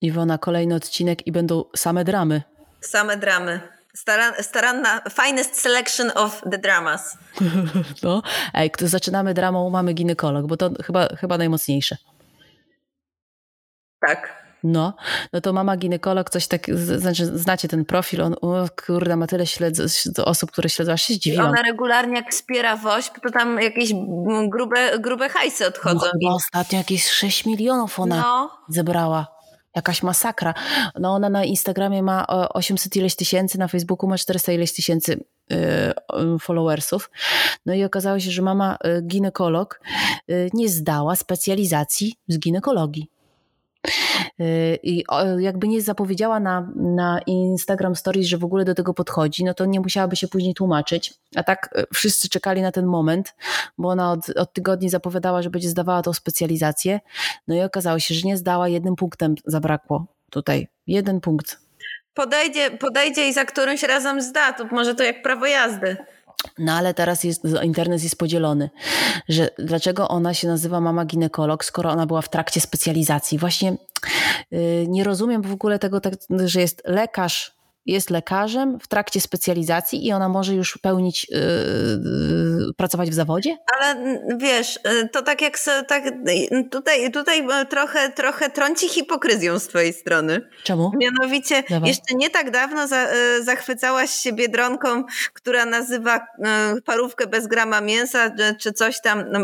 Iwona, kolejny odcinek i będą same dramy. Same dramy. Staran, staranna, finest selection of the dramas. No, ej, zaczynamy dramą Mamy ginekolog, bo to chyba, chyba najmocniejsze. Tak. No, no to mama ginekolog, coś tak, znaczy znacie ten profil, on, o kurde, ma tyle śledzę, osób, które śledzą, aż się zdziwiłam. Ona regularnie jak wspiera WOŚP, to tam jakieś grube, grube hajsy odchodzą. No, ostatnio jakieś 6 milionów ona no. zebrała. Jakaś masakra. No ona na Instagramie ma 800 ileś tysięcy, na Facebooku ma 400 ileś tysięcy y, followersów. No i okazało się, że mama y, ginekolog nie zdała specjalizacji z ginekologii. I jakby nie zapowiedziała na, na Instagram Stories, że w ogóle do tego podchodzi, no to nie musiałaby się później tłumaczyć. A tak e, wszyscy czekali na ten moment, bo ona od, od tygodni zapowiadała, że będzie zdawała tą specjalizację. No i okazało się, że nie zdała, jednym punktem zabrakło tutaj. Jeden punkt. Podejdzie, podejdzie i za którymś razem zda, to może to jak prawo jazdy. No ale teraz jest, internet jest podzielony, że dlaczego ona się nazywa mama ginekolog, skoro ona była w trakcie specjalizacji. Właśnie yy, nie rozumiem w ogóle tego, tak, że jest lekarz jest lekarzem w trakcie specjalizacji i ona może już pełnić, yy, pracować w zawodzie? Ale wiesz, y, to tak jak tak, tutaj, tutaj trochę, trochę trąci hipokryzją z twojej strony. Czemu? Mianowicie Dawaj. jeszcze nie tak dawno za, y, zachwycałaś się Biedronką, która nazywa parówkę bez grama mięsa, czy coś tam, no,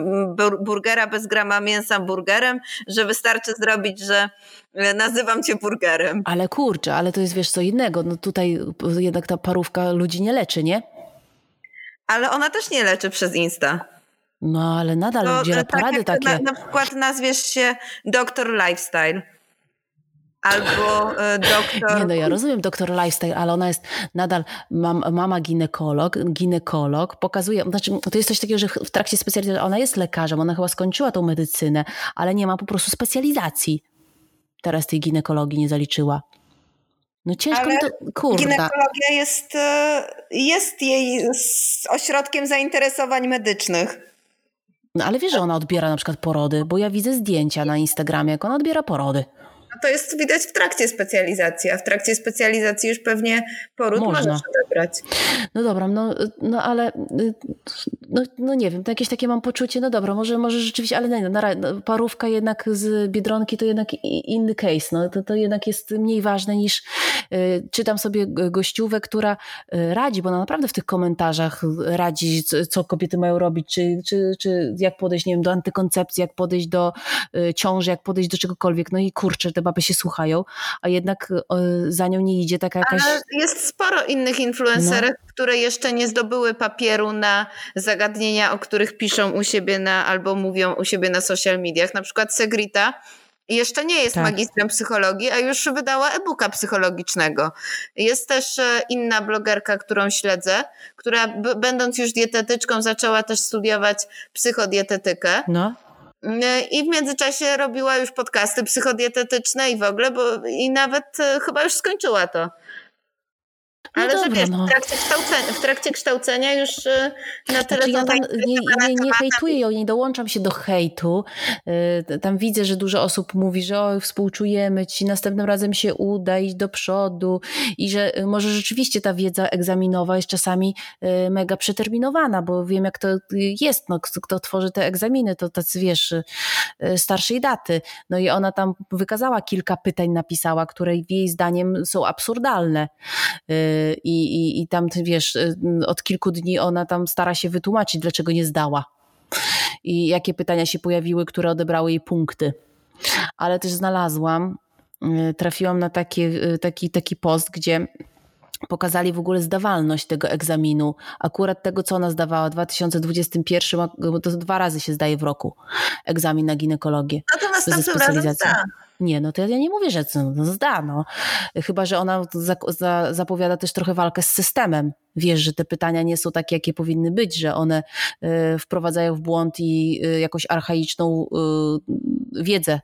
burgera bez grama mięsa burgerem, że wystarczy zrobić, że nazywam cię burgerem. Ale kurczę, ale to jest wiesz co innego. No tutaj jednak ta parówka ludzi nie leczy, nie? Ale ona też nie leczy przez Insta. No ale nadal to, udziela tak porady takie. Na, na przykład nazwiesz się doktor lifestyle. Albo e, doktor. Nie, no ja rozumiem doktor lifestyle, ale ona jest nadal mam, mama ginekolog, ginekolog, pokazuje, znaczy to jest coś takiego, że w trakcie specjalizacji ona jest lekarzem, ona chyba skończyła tą medycynę, ale nie ma po prostu specjalizacji teraz tej ginekologii nie zaliczyła. No ciężko Ale mi to, kurde. Ginekologia jest, e, jest jej ośrodkiem zainteresowań medycznych. No ale wiesz, że ona odbiera na przykład porody, bo ja widzę zdjęcia na Instagramie, jak ona odbiera porody. To jest widać w trakcie specjalizacji, a w trakcie specjalizacji już pewnie poród Można. odebrać. No dobra, no, no ale no, no nie wiem, to jakieś takie mam poczucie, no dobra, może, może rzeczywiście, ale nie, no, parówka jednak z Biedronki to jednak inny case, no to, to jednak jest mniej ważne niż y, czytam sobie gościówę, która y, radzi, bo ona naprawdę w tych komentarzach radzi, co kobiety mają robić, czy, czy, czy jak podejść, nie wiem, do antykoncepcji, jak podejść do y, ciąży, jak podejść do czegokolwiek, no i kurczę, te baby się słuchają, a jednak za nią nie idzie taka jakaś... Ale jest sporo innych influencerów, no. które jeszcze nie zdobyły papieru na zagadnienia, o których piszą u siebie na, albo mówią u siebie na social mediach. Na przykład Segrita jeszcze nie jest tak. magistrem psychologii, a już wydała e-booka psychologicznego. Jest też e, inna blogerka, którą śledzę, która będąc już dietetyczką zaczęła też studiować psychodietetykę. No. E, I w międzyczasie robiła już podcasty psychodietetyczne i w ogóle, bo i nawet e, chyba już skończyła to. No Ale dobra, że wiesz, no. w, trakcie kształcenia, w trakcie kształcenia już y, na tyle... Znaczy ja tam nie, nie, nie hejtuję ją, nie dołączam się do hejtu. Y, tam widzę, że dużo osób mówi, że o, współczujemy ci, następnym razem się uda iść do przodu i że y, może rzeczywiście ta wiedza egzaminowa jest czasami mega przeterminowana, bo wiem jak to jest, no, kto tworzy te egzaminy, to tacy wiesz, starszej daty. No i ona tam wykazała kilka pytań, napisała, które jej zdaniem są absurdalne i, i, i tam, wiesz, y, od kilku dni ona tam stara się wytłumaczyć, dlaczego nie zdała i jakie pytania się pojawiły, które odebrały jej punkty. Ale też znalazłam, y, trafiłam na taki, y, taki, taki post, gdzie pokazali w ogóle zdawalność tego egzaminu, akurat tego, co ona zdawała w 2021, bo to dwa razy się zdaje w roku egzamin na ginekologię. No to następnym razem zda. Nie, no to ja nie mówię, że no, zda, no. Chyba, że ona za, za, zapowiada też trochę walkę z systemem. Wiesz, że te pytania nie są takie, jakie powinny być, że one y, wprowadzają w błąd i y, jakąś archaiczną y, wiedzę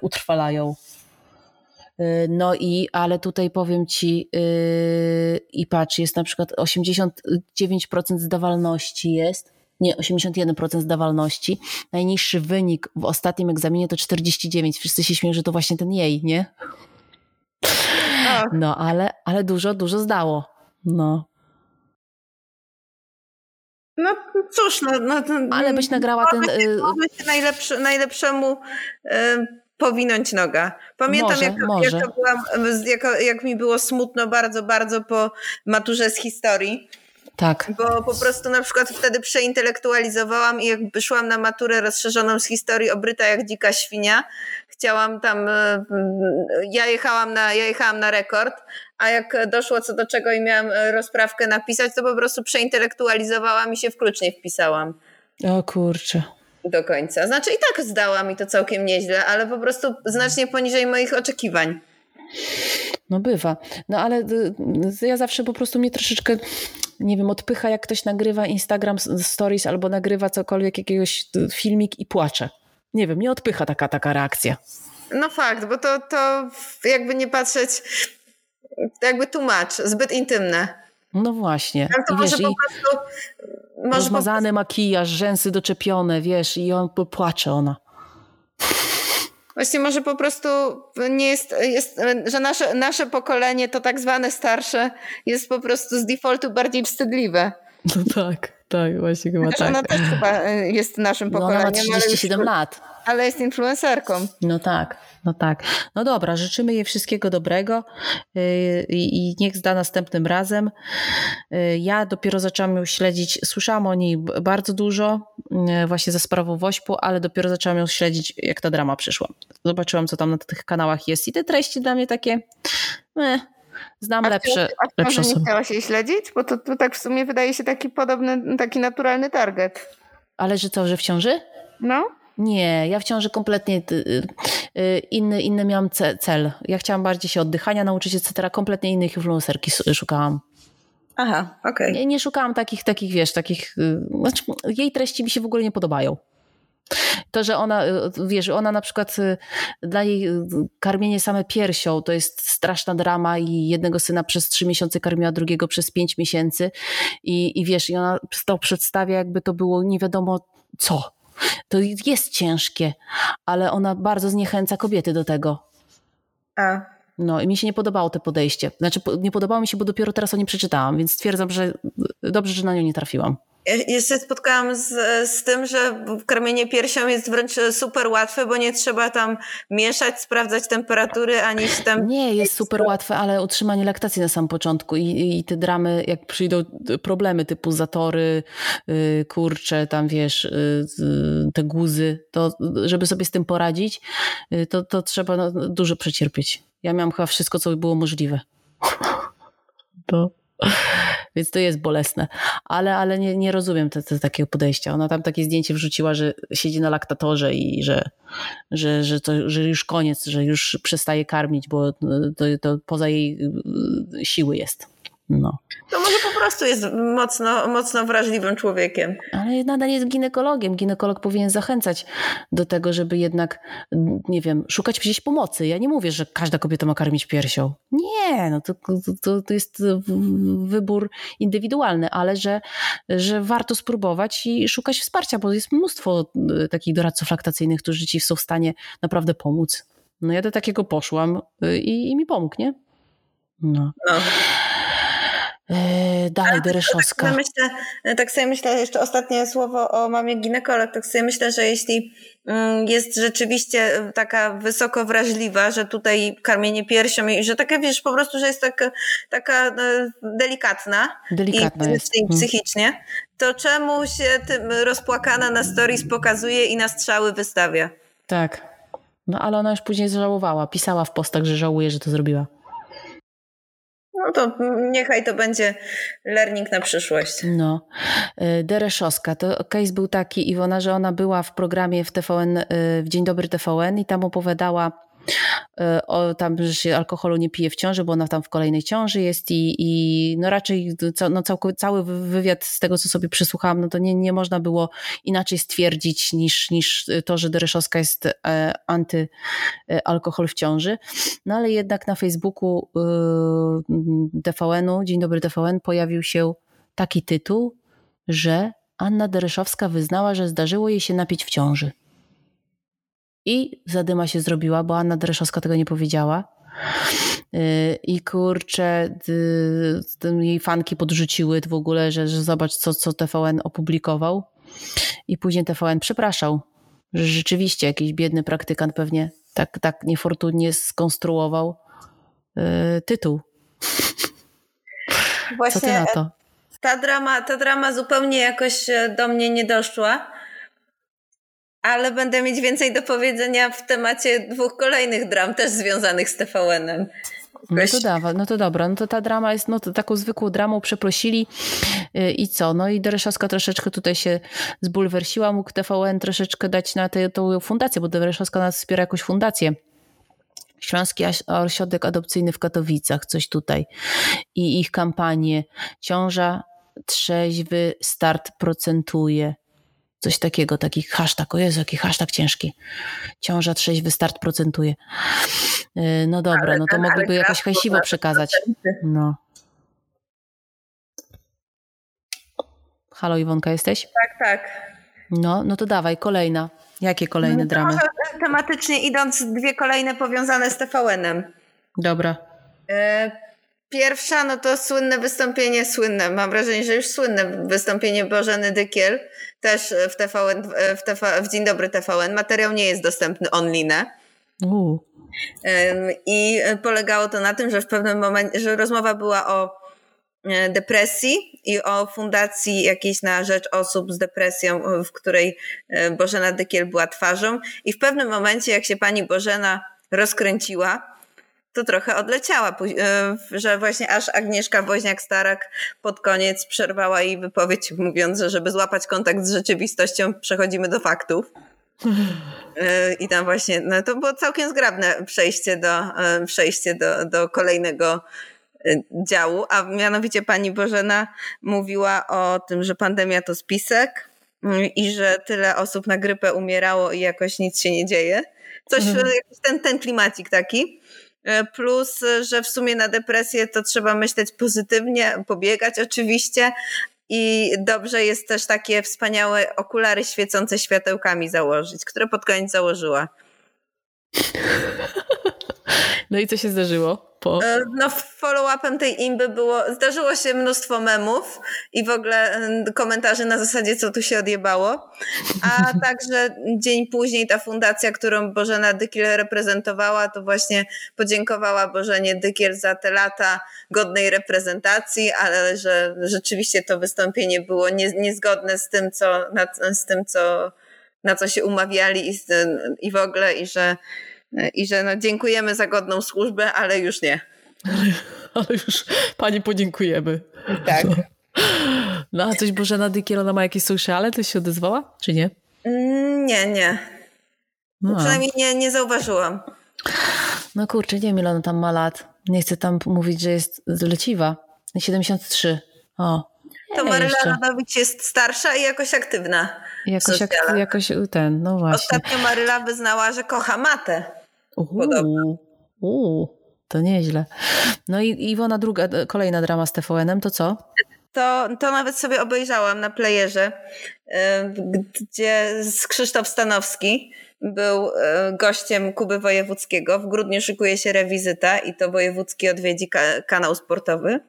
utrwalają. No i, ale tutaj powiem ci, i patrz, jest na przykład 89% zdawalności jest nie, 81% zdawalności. Najniższy wynik w ostatnim egzaminie to 49. Wszyscy się śmieją, że to właśnie ten jej, nie? No, ale, ale dużo, dużo zdało. No. No cóż, no, no, ale byś nagrała ten. Się y, najlepszy, najlepszemu y, powinąć noga. Pamiętam, może, jak, może. Jak, byłam, jak, jak mi było smutno bardzo, bardzo po maturze z historii. Tak. Bo po prostu na przykład wtedy przeintelektualizowałam i jak szłam na maturę rozszerzoną z historii obryta jak dzika świnia, chciałam tam, e, ja jechałam na, ja jechałam na rekord, a jak doszło co do czego i miałam e, rozprawkę napisać, to po prostu przeintelektualizowałam i się w klucz nie wpisałam. O kurczę. Do końca. Znaczy i tak zdałam i to całkiem nieźle, ale po prostu znacznie poniżej moich oczekiwań. No bywa. No ale y, y, ja zawsze po prostu mnie troszeczkę nie wiem, odpycha jak ktoś nagrywa Instagram Stories albo nagrywa cokolwiek, jakiegoś y, filmik i płacze. Nie wiem, nie odpycha taka, taka reakcja. No fakt, bo to, to jakby nie patrzeć, jakby tłumacz, zbyt intymne. No właśnie. to I może wiesz, po prostu... Może rozmazany po prostu... makijaż, rzęsy doczepione, wiesz, i on płacze ona. Właśnie może po prostu nie jest, jest że nasze, nasze pokolenie, to tak zwane starsze, jest po prostu z defaultu bardziej wstydliwe. No tak, tak, właśnie chyba znaczy, tak. Ona też chyba e, jest naszym pokoleniem. No ona ma 37 ale lat. Ale jest influencerką. No tak, no tak. No dobra, życzymy jej wszystkiego dobrego y, i, niech zda następnym razem. Y, ja dopiero zaczęłam ją śledzić, słyszałam o niej bardzo dużo, właśnie ze sprawą Wośpu, ale dopiero zaczęłam ją śledzić, jak ta drama przyszła. Zobaczyłam, co tam na tych kanałach jest i te treści dla mnie takie... Eh, Znam a lepsze, a lepsze osoby. nie chciałaś jej śledzić? Bo to, to tak w sumie wydaje się taki podobny, taki naturalny target. Ale że co, że w ciąży? No. Nie, ja w ciąży kompletnie y, y, inny, inny miałam cel. Ja chciałam bardziej się oddychania nauczyć, etc. Kompletnie innych influencerki szukałam. Aha, okej. Okay. Nie, nie, szukałam takich, takich, wiesz, takich... Y, znaczy, jej treści mi się w ogóle nie podobają. To, że ona, wiesz, ona na przykład dla jej karmienie same piersią to jest straszna drama i jednego syna przez trzy miesiące karmiła, drugiego przez pięć miesięcy i, i wiesz, i ona to przedstawia jakby to było nie wiadomo co. To jest ciężkie, ale ona bardzo zniechęca kobiety do tego. A. No i mi się nie podobało to podejście. Znaczy, nie podobało mi się, bo dopiero teraz o nim przeczytałam, więc stwierdzam, że dobrze, że na nią nie trafiłam. Ja się spotkałam z, z tym, że karmienie piersią jest wręcz super łatwe, bo nie trzeba tam mieszać, sprawdzać temperatury, ani się tam... Nie, jest super łatwe, ale utrzymanie laktacji na samym początku i, i te dramy, jak przyjdą problemy typu zatory, yy, kurcze, tam wiesz, yy, te guzy, to żeby sobie z tym poradzić, yy, to, to trzeba no, dużo przecierpieć. Ja miałam chyba wszystko, co było możliwe. To... Więc to jest bolesne. Ale, ale nie, nie rozumiem te, te, takiego podejścia. Ona tam takie zdjęcie wrzuciła, że siedzi na laktatorze i że, że, że, to, że już koniec, że już przestaje karmić, bo to, to poza jej y, siły jest. No. To może po prostu jest mocno, mocno wrażliwym człowiekiem. Ale nadal jest ginekologiem. Ginekolog powinien zachęcać do tego, żeby jednak, nie wiem, szukać gdzieś pomocy. Ja nie mówię, że każda kobieta ma karmić piersią. Nie, no to, to, to jest wybór indywidualny, ale że, że warto spróbować i szukać wsparcia, bo jest mnóstwo y, takich doradców laktacyjnych, którzy ci są w stanie naprawdę pomóc. No ja do takiego poszłam y, i, i mi pomógł, nie? No. no. Yy, dalej, Dereszowska. Tak, myślę, tak sobie myślę, jeszcze ostatnie słowo o mamie ginekolog, tak sobie myślę, że jeśli mm, jest rzeczywiście taka wysoko wrażliwa, że tutaj karmienie piersią i że taka, wiesz, po prostu, że jest taka, taka e, delikatna, delikatna i, jest. i mhm. psychicznie, to czemu się tym rozpłakana na stories pokazuje i na strzały wystawia? Tak. No ale ona już później żałowała, pisała w postach, że żałuje, że to zrobiła. No to niechaj to będzie learning na przyszłość. No. Y, Dereszowska, to case był taki, Iwona, że ona była w programie w TVN, y, w Dzień Dobry TVN i tam opowiadała E, o, tam, że się alkoholu nie pije w ciąży, bo ona tam w kolejnej ciąży jest i, i no raczej no cały, cały wywiad z tego, co sobie przysłuchałam, no to nie, nie można było inaczej stwierdzić niż, niż to, że Dereszowska jest e, antyalkohol w ciąży. No ale jednak na Facebooku e, TVN-u, Dzień Dobry TVN, pojawił się taki tytuł, że Anna Deryszowska wyznała, że zdarzyło jej się napić w ciąży. I zadyma się zrobiła, bo Anna Deryszowska tego nie powiedziała. Y, I kurczę, jej fanki podrzuciły w ogóle, że, że zobacz, co, co TVN opublikował. I później TVN przepraszał, że rzeczywiście jakiś biedny praktykant pewnie tak, tak niefortunnie skonstruował yy, tytuł. Właśnie Co ty na to? Ta drama, ta drama zupełnie jakoś e, do mnie nie doszła, ale będę mieć więcej do powiedzenia w temacie dwóch kolejnych dram, też związanych z TVN-em. No to dawa, no to dobra, no to ta drama jest no to taką zwykłą dramą, przeprosili yy, i co? No i Dereszowska troszeczkę tutaj się zbulwersiła, mógł TVN troszeczkę dać na tę fundację, bo Dereszowska nas wspiera jakąś fundację. Śląski Ośrodek Adopcyjny w Katowicach, coś tutaj. I ich kampanię Ciąża trzeźwy start procentuje. Coś takiego, taki hashtag, o Jezu, jaki hashtag ciężki. Ciąża trzeźwy start procentuje. E, no dobra, ale, no to mogliby jakoś hajsiwo przekazać. No. Halo Iwonka, jesteś? Tak, tak. No, no to dawaj, kolejna. Jakie kolejne no, dramy? Tematycznie idąc, dwie kolejne powiązane z TVN-em. Dobra. E, pierwsza, no to słynne wystąpienie, słynne, mam wrażenie, że już słynne wystąpienie Bożeny Dykiel, też w TVN, w, TV, w Dzień Dobry TVN. Materiał nie jest dostępny online. Uh. I polegało to na tym, że w pewnym momencie, że rozmowa była o e, depresji i o fundacji jakiejś na rzecz osób z depresją, w której e, Bożena Dykiel była twarzą. I w pewnym momencie, jak się pani Bożena rozkręciła, to trochę odleciała, e, że właśnie aż Agnieszka Woźniak-Starak pod koniec przerwała jej wypowiedź, mówiąc, że żeby złapać kontakt z rzeczywistością, przechodzimy do faktów. E, I tam właśnie, no to było całkiem zgrabne przejście do, przejście do, do kolejnego działu, a mianowicie pani Bożena mówiła o tym, że pandemia to spisek y, i że tyle osób na grypę umierało i jakoś nic się nie dzieje. Coś, mhm. ten, ten klimacik taki. Y, plus, że w sumie na depresję to trzeba myśleć pozytywnie, pobiegać oczywiście, i dobrze jest też takie wspaniałe okulary świecące światełkami założyć, które pod koniec założyła. No i co się zdarzyło? Po... E, no, follow-upem tej imby było, zdarzyło się mnóstwo memów i w ogóle e, komentarzy na zasadzie, co tu się odjebało. A także dzień później ta fundacja, którą Bożena Dykiel reprezentowała, to właśnie podziękowała Bożenie Dykiel za te lata godnej reprezentacji, ale że rzeczywiście to wystąpienie było nie, niezgodne z tym, co, na, z tym, co, na co się umawiali i, i w ogóle, i że i że no, dziękujemy za godną służbę, ale już nie. Ale, ale już pani podziękujemy. Tak. No, no a coś Bożena Dykiel, ona ma jakieś sociale? To się odezwała, czy nie? Mm, nie, nie. No. Przynajmniej nie, nie zauważyłam. No kurczę, nie wiem ile ona tam ma lat. Nie chcę tam mówić, że jest leciwa. 73. O. To Maryla Rodowicz jest starsza i jakoś aktywna. Jakoś, ak jakoś ten, no właśnie. Ostatnio Maryla wyznała, że kocha matę. Uuu, uuu, to nieźle. No i Iwona druga, kolejna drama z TVN-em, to co? To, to nawet sobie obejrzałam na playerze, gdzie Krzysztof Stanowski był gościem Kuby Wojewódzkiego. W grudniu szykuje się rewizyta i to Wojewódzki odwiedzi kanał sportowy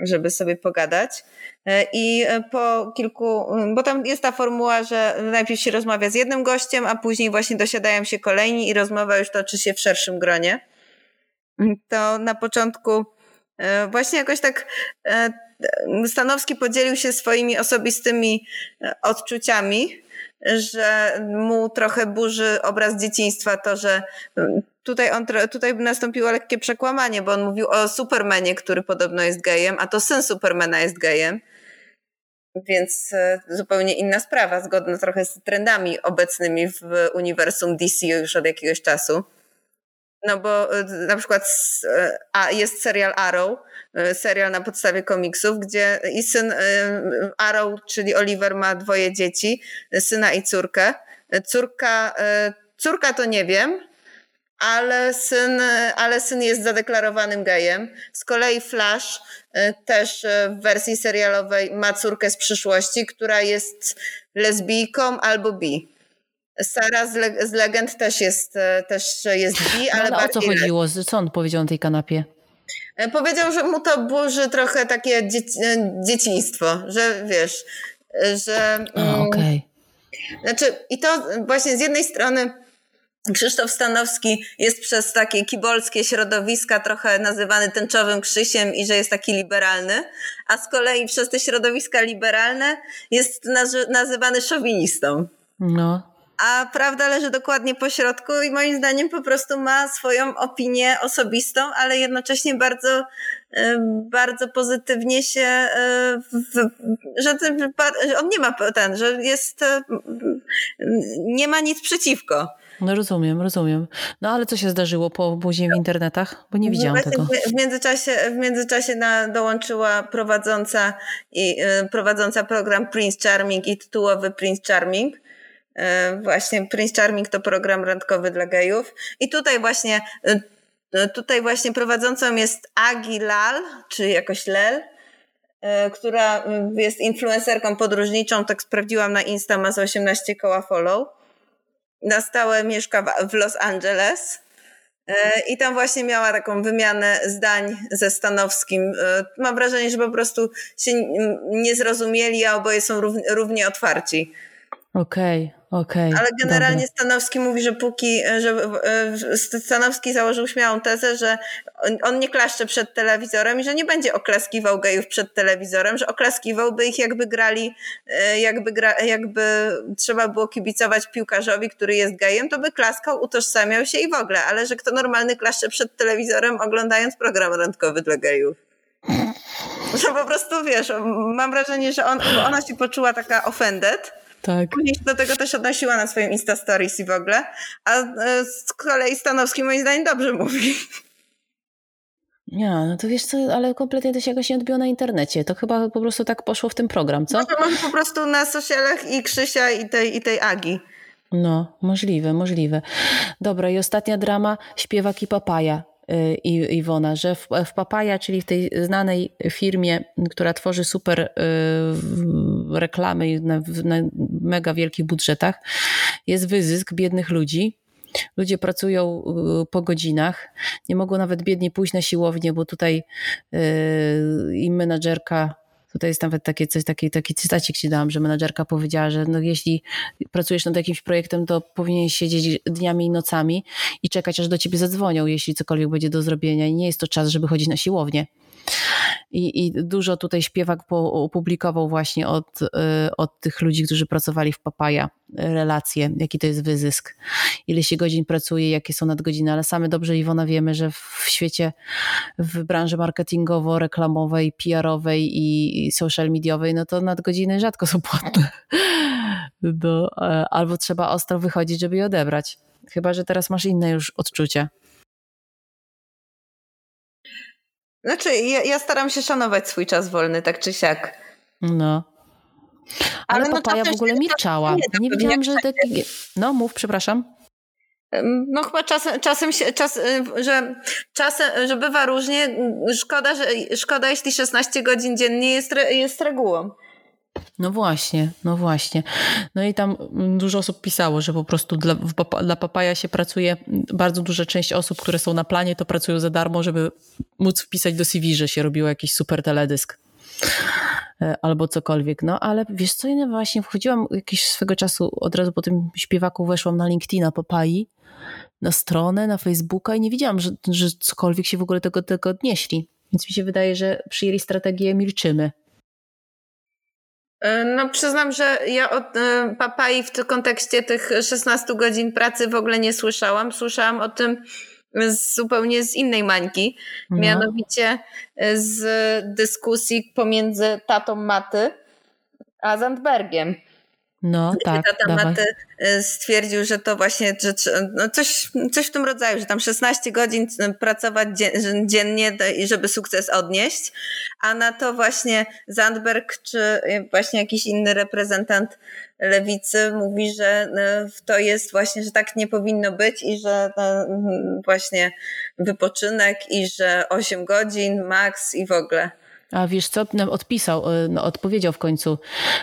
żeby sobie pogadać. E, I e, po kilku, bo tam jest ta formuła, że najpierw się rozmawia z jednym gościem, a później właśnie dosiadają się kolejni i rozmowa już toczy się w szerszym gronie. To na początku e, właśnie jakoś tak Stanowski podzielił się swoimi osobistymi odczuciami, że mu trochę burzy obraz dzieciństwa to, że tutaj, on, tutaj nastąpiło lekkie przekłamanie, bo on mówił o Supermanie, który podobno jest gejem, a to syn Supermana jest gejem. Więc e, zupełnie inna sprawa, zgodna trochę z trendami obecnymi w uniwersum DC już od jakiegoś czasu. No bo e, na przykład e, jest serial Arrow, serial na podstawie komiksów, gdzie i syn Arrow, czyli Oliver ma dwoje dzieci, syna i córkę. Córka, córka to nie wiem, ale syn, ale syn jest zadeklarowanym gejem. Z kolei Flash też w wersji serialowej ma córkę z przyszłości, która jest lesbijką albo bi. Sara z, le z legend też jest, y, też jest bi, ale, no, ale o co chodziło? Co on powiedział na tej kanapie? Powiedział, że mu to burzy trochę takie dzieci dzieciństwo, że wiesz, że... Mm, okej. Okay. Znaczy, i to właśnie z jednej strony Krzysztof Stanowski jest przez takie kibolskie środowiska trochę nazywany tęczowym Krzysiem i że jest taki liberalny, a z kolei przez te środowiska liberalne jest nazywany szowinistą. No. A prawda leży dokładnie po środku i moim zdaniem po prostu ma swoją opinię osobistą, ale jednocześnie bardzo, bardzo pozytywnie się, w, że on nie ma ten, że jest, nie ma nic przeciwko. No rozumiem, rozumiem. No ale co się zdarzyło po później w internetach? Bo nie widziałam no tego. W międzyczasie, w międzyczasie na, dołączyła prowadząca, i, prowadząca program Prince Charming i tytułowy Prince Charming. Y, właśnie Prince Charming to program randkowy dla gejów. I tutaj właśnie, y, tutaj właśnie prowadzącą jest Agi Lal, czy jakoś Lel, która jest influencerką podróżniczą, tak sprawdziłam na Insta, ma z 18 koła follow na stałe mieszka w Los Angeles. E, I tam właśnie miała taką wymianę zdań ze Stanowskim. E, mam wrażenie, że po prostu się nie zrozumieli, a oboje są równie otwarci. Okej, okay. Okay, Ale generalnie dobra. Stanowski mówi, że póki, że e, Stanowski założył śmiałą tezę, że on, nie klaszcze przed telewizorem i że nie będzie oklaskiwał gejów przed telewizorem, że oklaskiwałby ich jakby grali, e, jakby, gra, jakby trzeba było kibicować piłkarzowi, który jest gejem, to by klaskał, utożsamiał się i w ogóle, ale że kto normalny klaszcze przed telewizorem oglądając program randkowy dla gejów. Że po prostu wiesz, mam wrażenie, że on, ona się poczuła taka offended, tak. Później się do tego też odnosiła na swoim Insta Stories i w ogóle. A e, z kolei Stanowski moim zdaniem dobrze mówi. Nie, no to wiesz co, ale kompletnie to się jakoś nie odbiło na internecie. To chyba po prostu tak poszło w ten program, co? No to może po prostu na socialach i Krzysia i tej, i tej Agi. No, możliwe, możliwe. Dobra, i ostatnia drama, śpiewak i papaja. Y, i Iwona, że w, w Papaya, czyli w tej znanej firmie, która tworzy super y, reklamy na, na mega wielkich budżetach, jest wyzysk biednych ludzi. Ludzie pracują y, po godzinach, nie mogą nawet biednie pójść na siłownię, bo tutaj im menadżerka Tutaj jest nawet takie coś, taki, taki cytacik ci dałam, że menadżerka powiedziała, że no jeśli pracujesz nad jakimś projektem, to powinieneś siedzieć dniami i nocami i czekać, aż do ciebie zadzwonią, jeśli cokolwiek będzie do zrobienia i nie jest to czas, żeby chodzić na siłownię. I, I, dużo tutaj śpiewak opublikował właśnie od, y, od tych ludzi, którzy pracowali w Papaja, relacje, jaki to jest wyzysk, ile się godzin pracuje, jakie są nadgodziny, ale same dobrze Iwona wiemy, że w świecie, w branży marketingowo-reklamowej, PR-owej i social mediowej, no to nadgodziny rzadko są płatne. No, e, albo trzeba ostro wychodzić, żeby je odebrać. Chyba, że teraz masz inne już odczucia. Znaczy, ja, ja, staram się szanować swój czas wolny, tak czy siak. No. Ale, Ale no papaja w ogóle milczała. Nie, nie wiedziałam, że... Te... No, mów, przepraszam. No chyba czasem, czasem się, czas, y, że czasem, że bywa różnie. Szkoda, że, szkoda jeśli 16 godzin dziennie jest, jest regułą. No właśnie, no właśnie. No i tam dużo osób pisało, że po prostu dla, dla papaja się pracuje, bardzo duża część osób, które są na planie, to pracują za darmo, żeby móc wpisać do CV, że się robiło jakiś super teledysk e, albo cokolwiek. No ale wiesz co, inne właśnie wchodziłam jakiś swego czasu, od razu po tym śpiewaku weszłam na LinkedIna Papai, na stronę, na Facebooka i nie widziałam, że, że cokolwiek się w ogóle tego, tego odnieśli. Więc mi się wydaje, że przyjęli strategię milczymy. E, no przyznam, że ja o e, papai w kontekście tych 16 godzin pracy w ogóle nie słyszałam. Słyszałam o tym z, zupełnie z innej mańki, no. mianowicie z dyskusji pomiędzy tatą Maty a Zandbergiem. No, tak. Tata Maty y, stwierdził, że to właśnie że, no coś, coś w tym rodzaju, że tam 16 godzin y, pracować dziennie, żeby sukces odnieść, a na to właśnie Zandberg czy y, właśnie jakiś inny reprezentant lewicy mówi, że to jest właśnie, że tak nie powinno być i że właśnie wypoczynek i że 8 godzin max i w ogóle. A wiesz co, odpisał, e, no, odpowiedział w końcu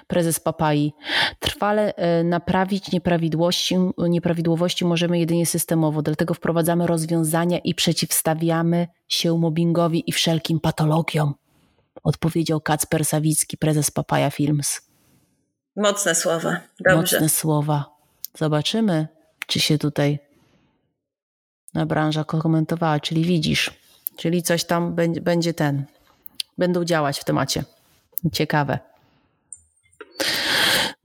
prezes Papai. Trwale e, naprawić nieprawidłowości, nieprawidłowości możemy jedynie systemowo, dlatego wprowadzamy rozwiązania i przeciwstawiamy się mobbingowi i wszelkim patologiom. Odpowiedział Kacper Sawicki, prezes Papaja Films. Mocne słowa. Dobrze. Mocne słowa. Zobaczymy, czy się tutaj na branża komentowała, czyli widzisz, czyli coś tam będzie ten, będą działać w temacie. Ciekawe.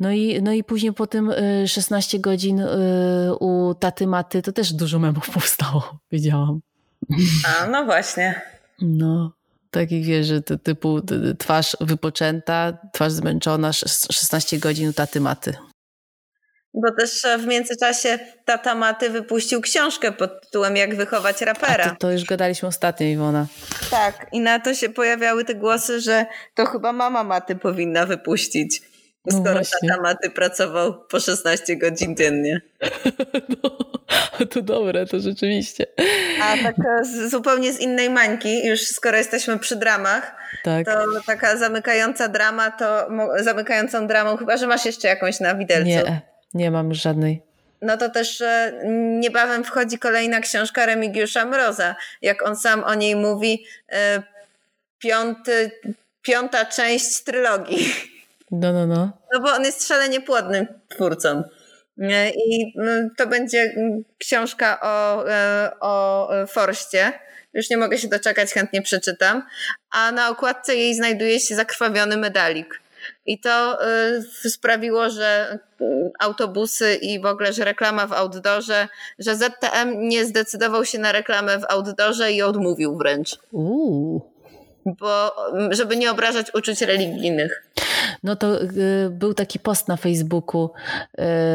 No i, no i później po tym 16 y, godzin y, u taty Maty to też dużo memów powstało, wiedziałam. A, no właśnie. No, takich wiesz, że typu twarz wypoczęta, twarz zmęczona, 16 godzin u taty Maty. Bo też w międzyczasie tata Maty wypuścił książkę pod tytułem Jak wychować rapera. To, to, już gadaliśmy ostatnio, Iwona. Tak, i na to się pojawiały te głosy, że to chyba mama Maty powinna wypuścić. No skoro właśnie. tata Maty pracował po 16 godzin dziennie. No, to dobre, to rzeczywiście. A tak z, zupełnie z innej mańki, już skoro jesteśmy przy dramach, tak. to taka zamykająca drama, to zamykającą dramą, chyba że masz jeszcze jakąś na widelcu. Nie, nie mam żadnej. No to też e, niebawem wchodzi kolejna książka Remigiusza Mroza. Jak on sam o niej mówi, e, piąty, piąta część trylogii. No, no, no. No bo on jest szalenie płodnym twórcą. I to będzie książka o, e, o Forście. Już nie mogę się doczekać, chętnie przeczytam. A na okładce jej znajduje się zakrwawiony medalik. I to y, sprawiło, że autobusy i w ogóle, że reklama w outdoorze, że ZTM nie zdecydował się na reklamę w outdoorze i odmówił wręcz. Uuu bo żeby nie obrażać uczuć religijnych. No to y, był taki post na Facebooku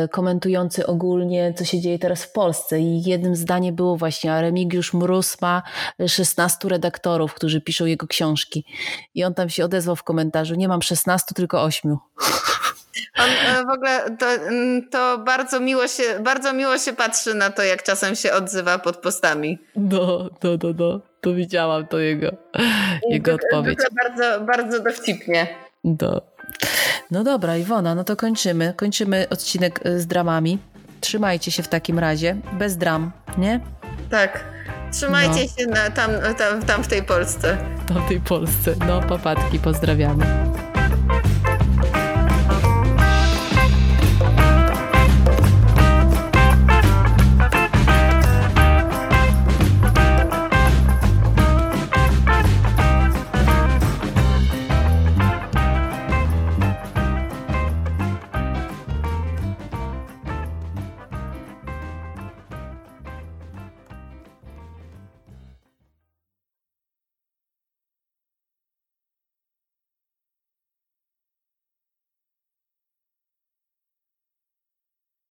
y, komentujący ogólnie, co się dzieje teraz w Polsce i jednym zdaniem było właśnie, a Remigiusz Mróz ma 16 redaktorów, którzy piszą jego książki. I on tam się odezwał w komentarzu, nie mam 16, tylko 8. On e, w ogóle to, mm, to, bardzo, miło się, bardzo miło się patrzy na to, jak czasem się odzywa pod postami. No, no, no, no. To widziałam to jego, jego odpowiedź. Bardzo, bardzo dowcipnie. Do. No dobra, Iwona, no to kończymy. Kończymy odcinek e, z dramami. Trzymajcie się w takim razie, bez dram, nie? Tak. Trzymajcie no. się na, tam, tam, tam w tej Polsce. Tam w tej Polsce. No, papatki, pozdrawiamy.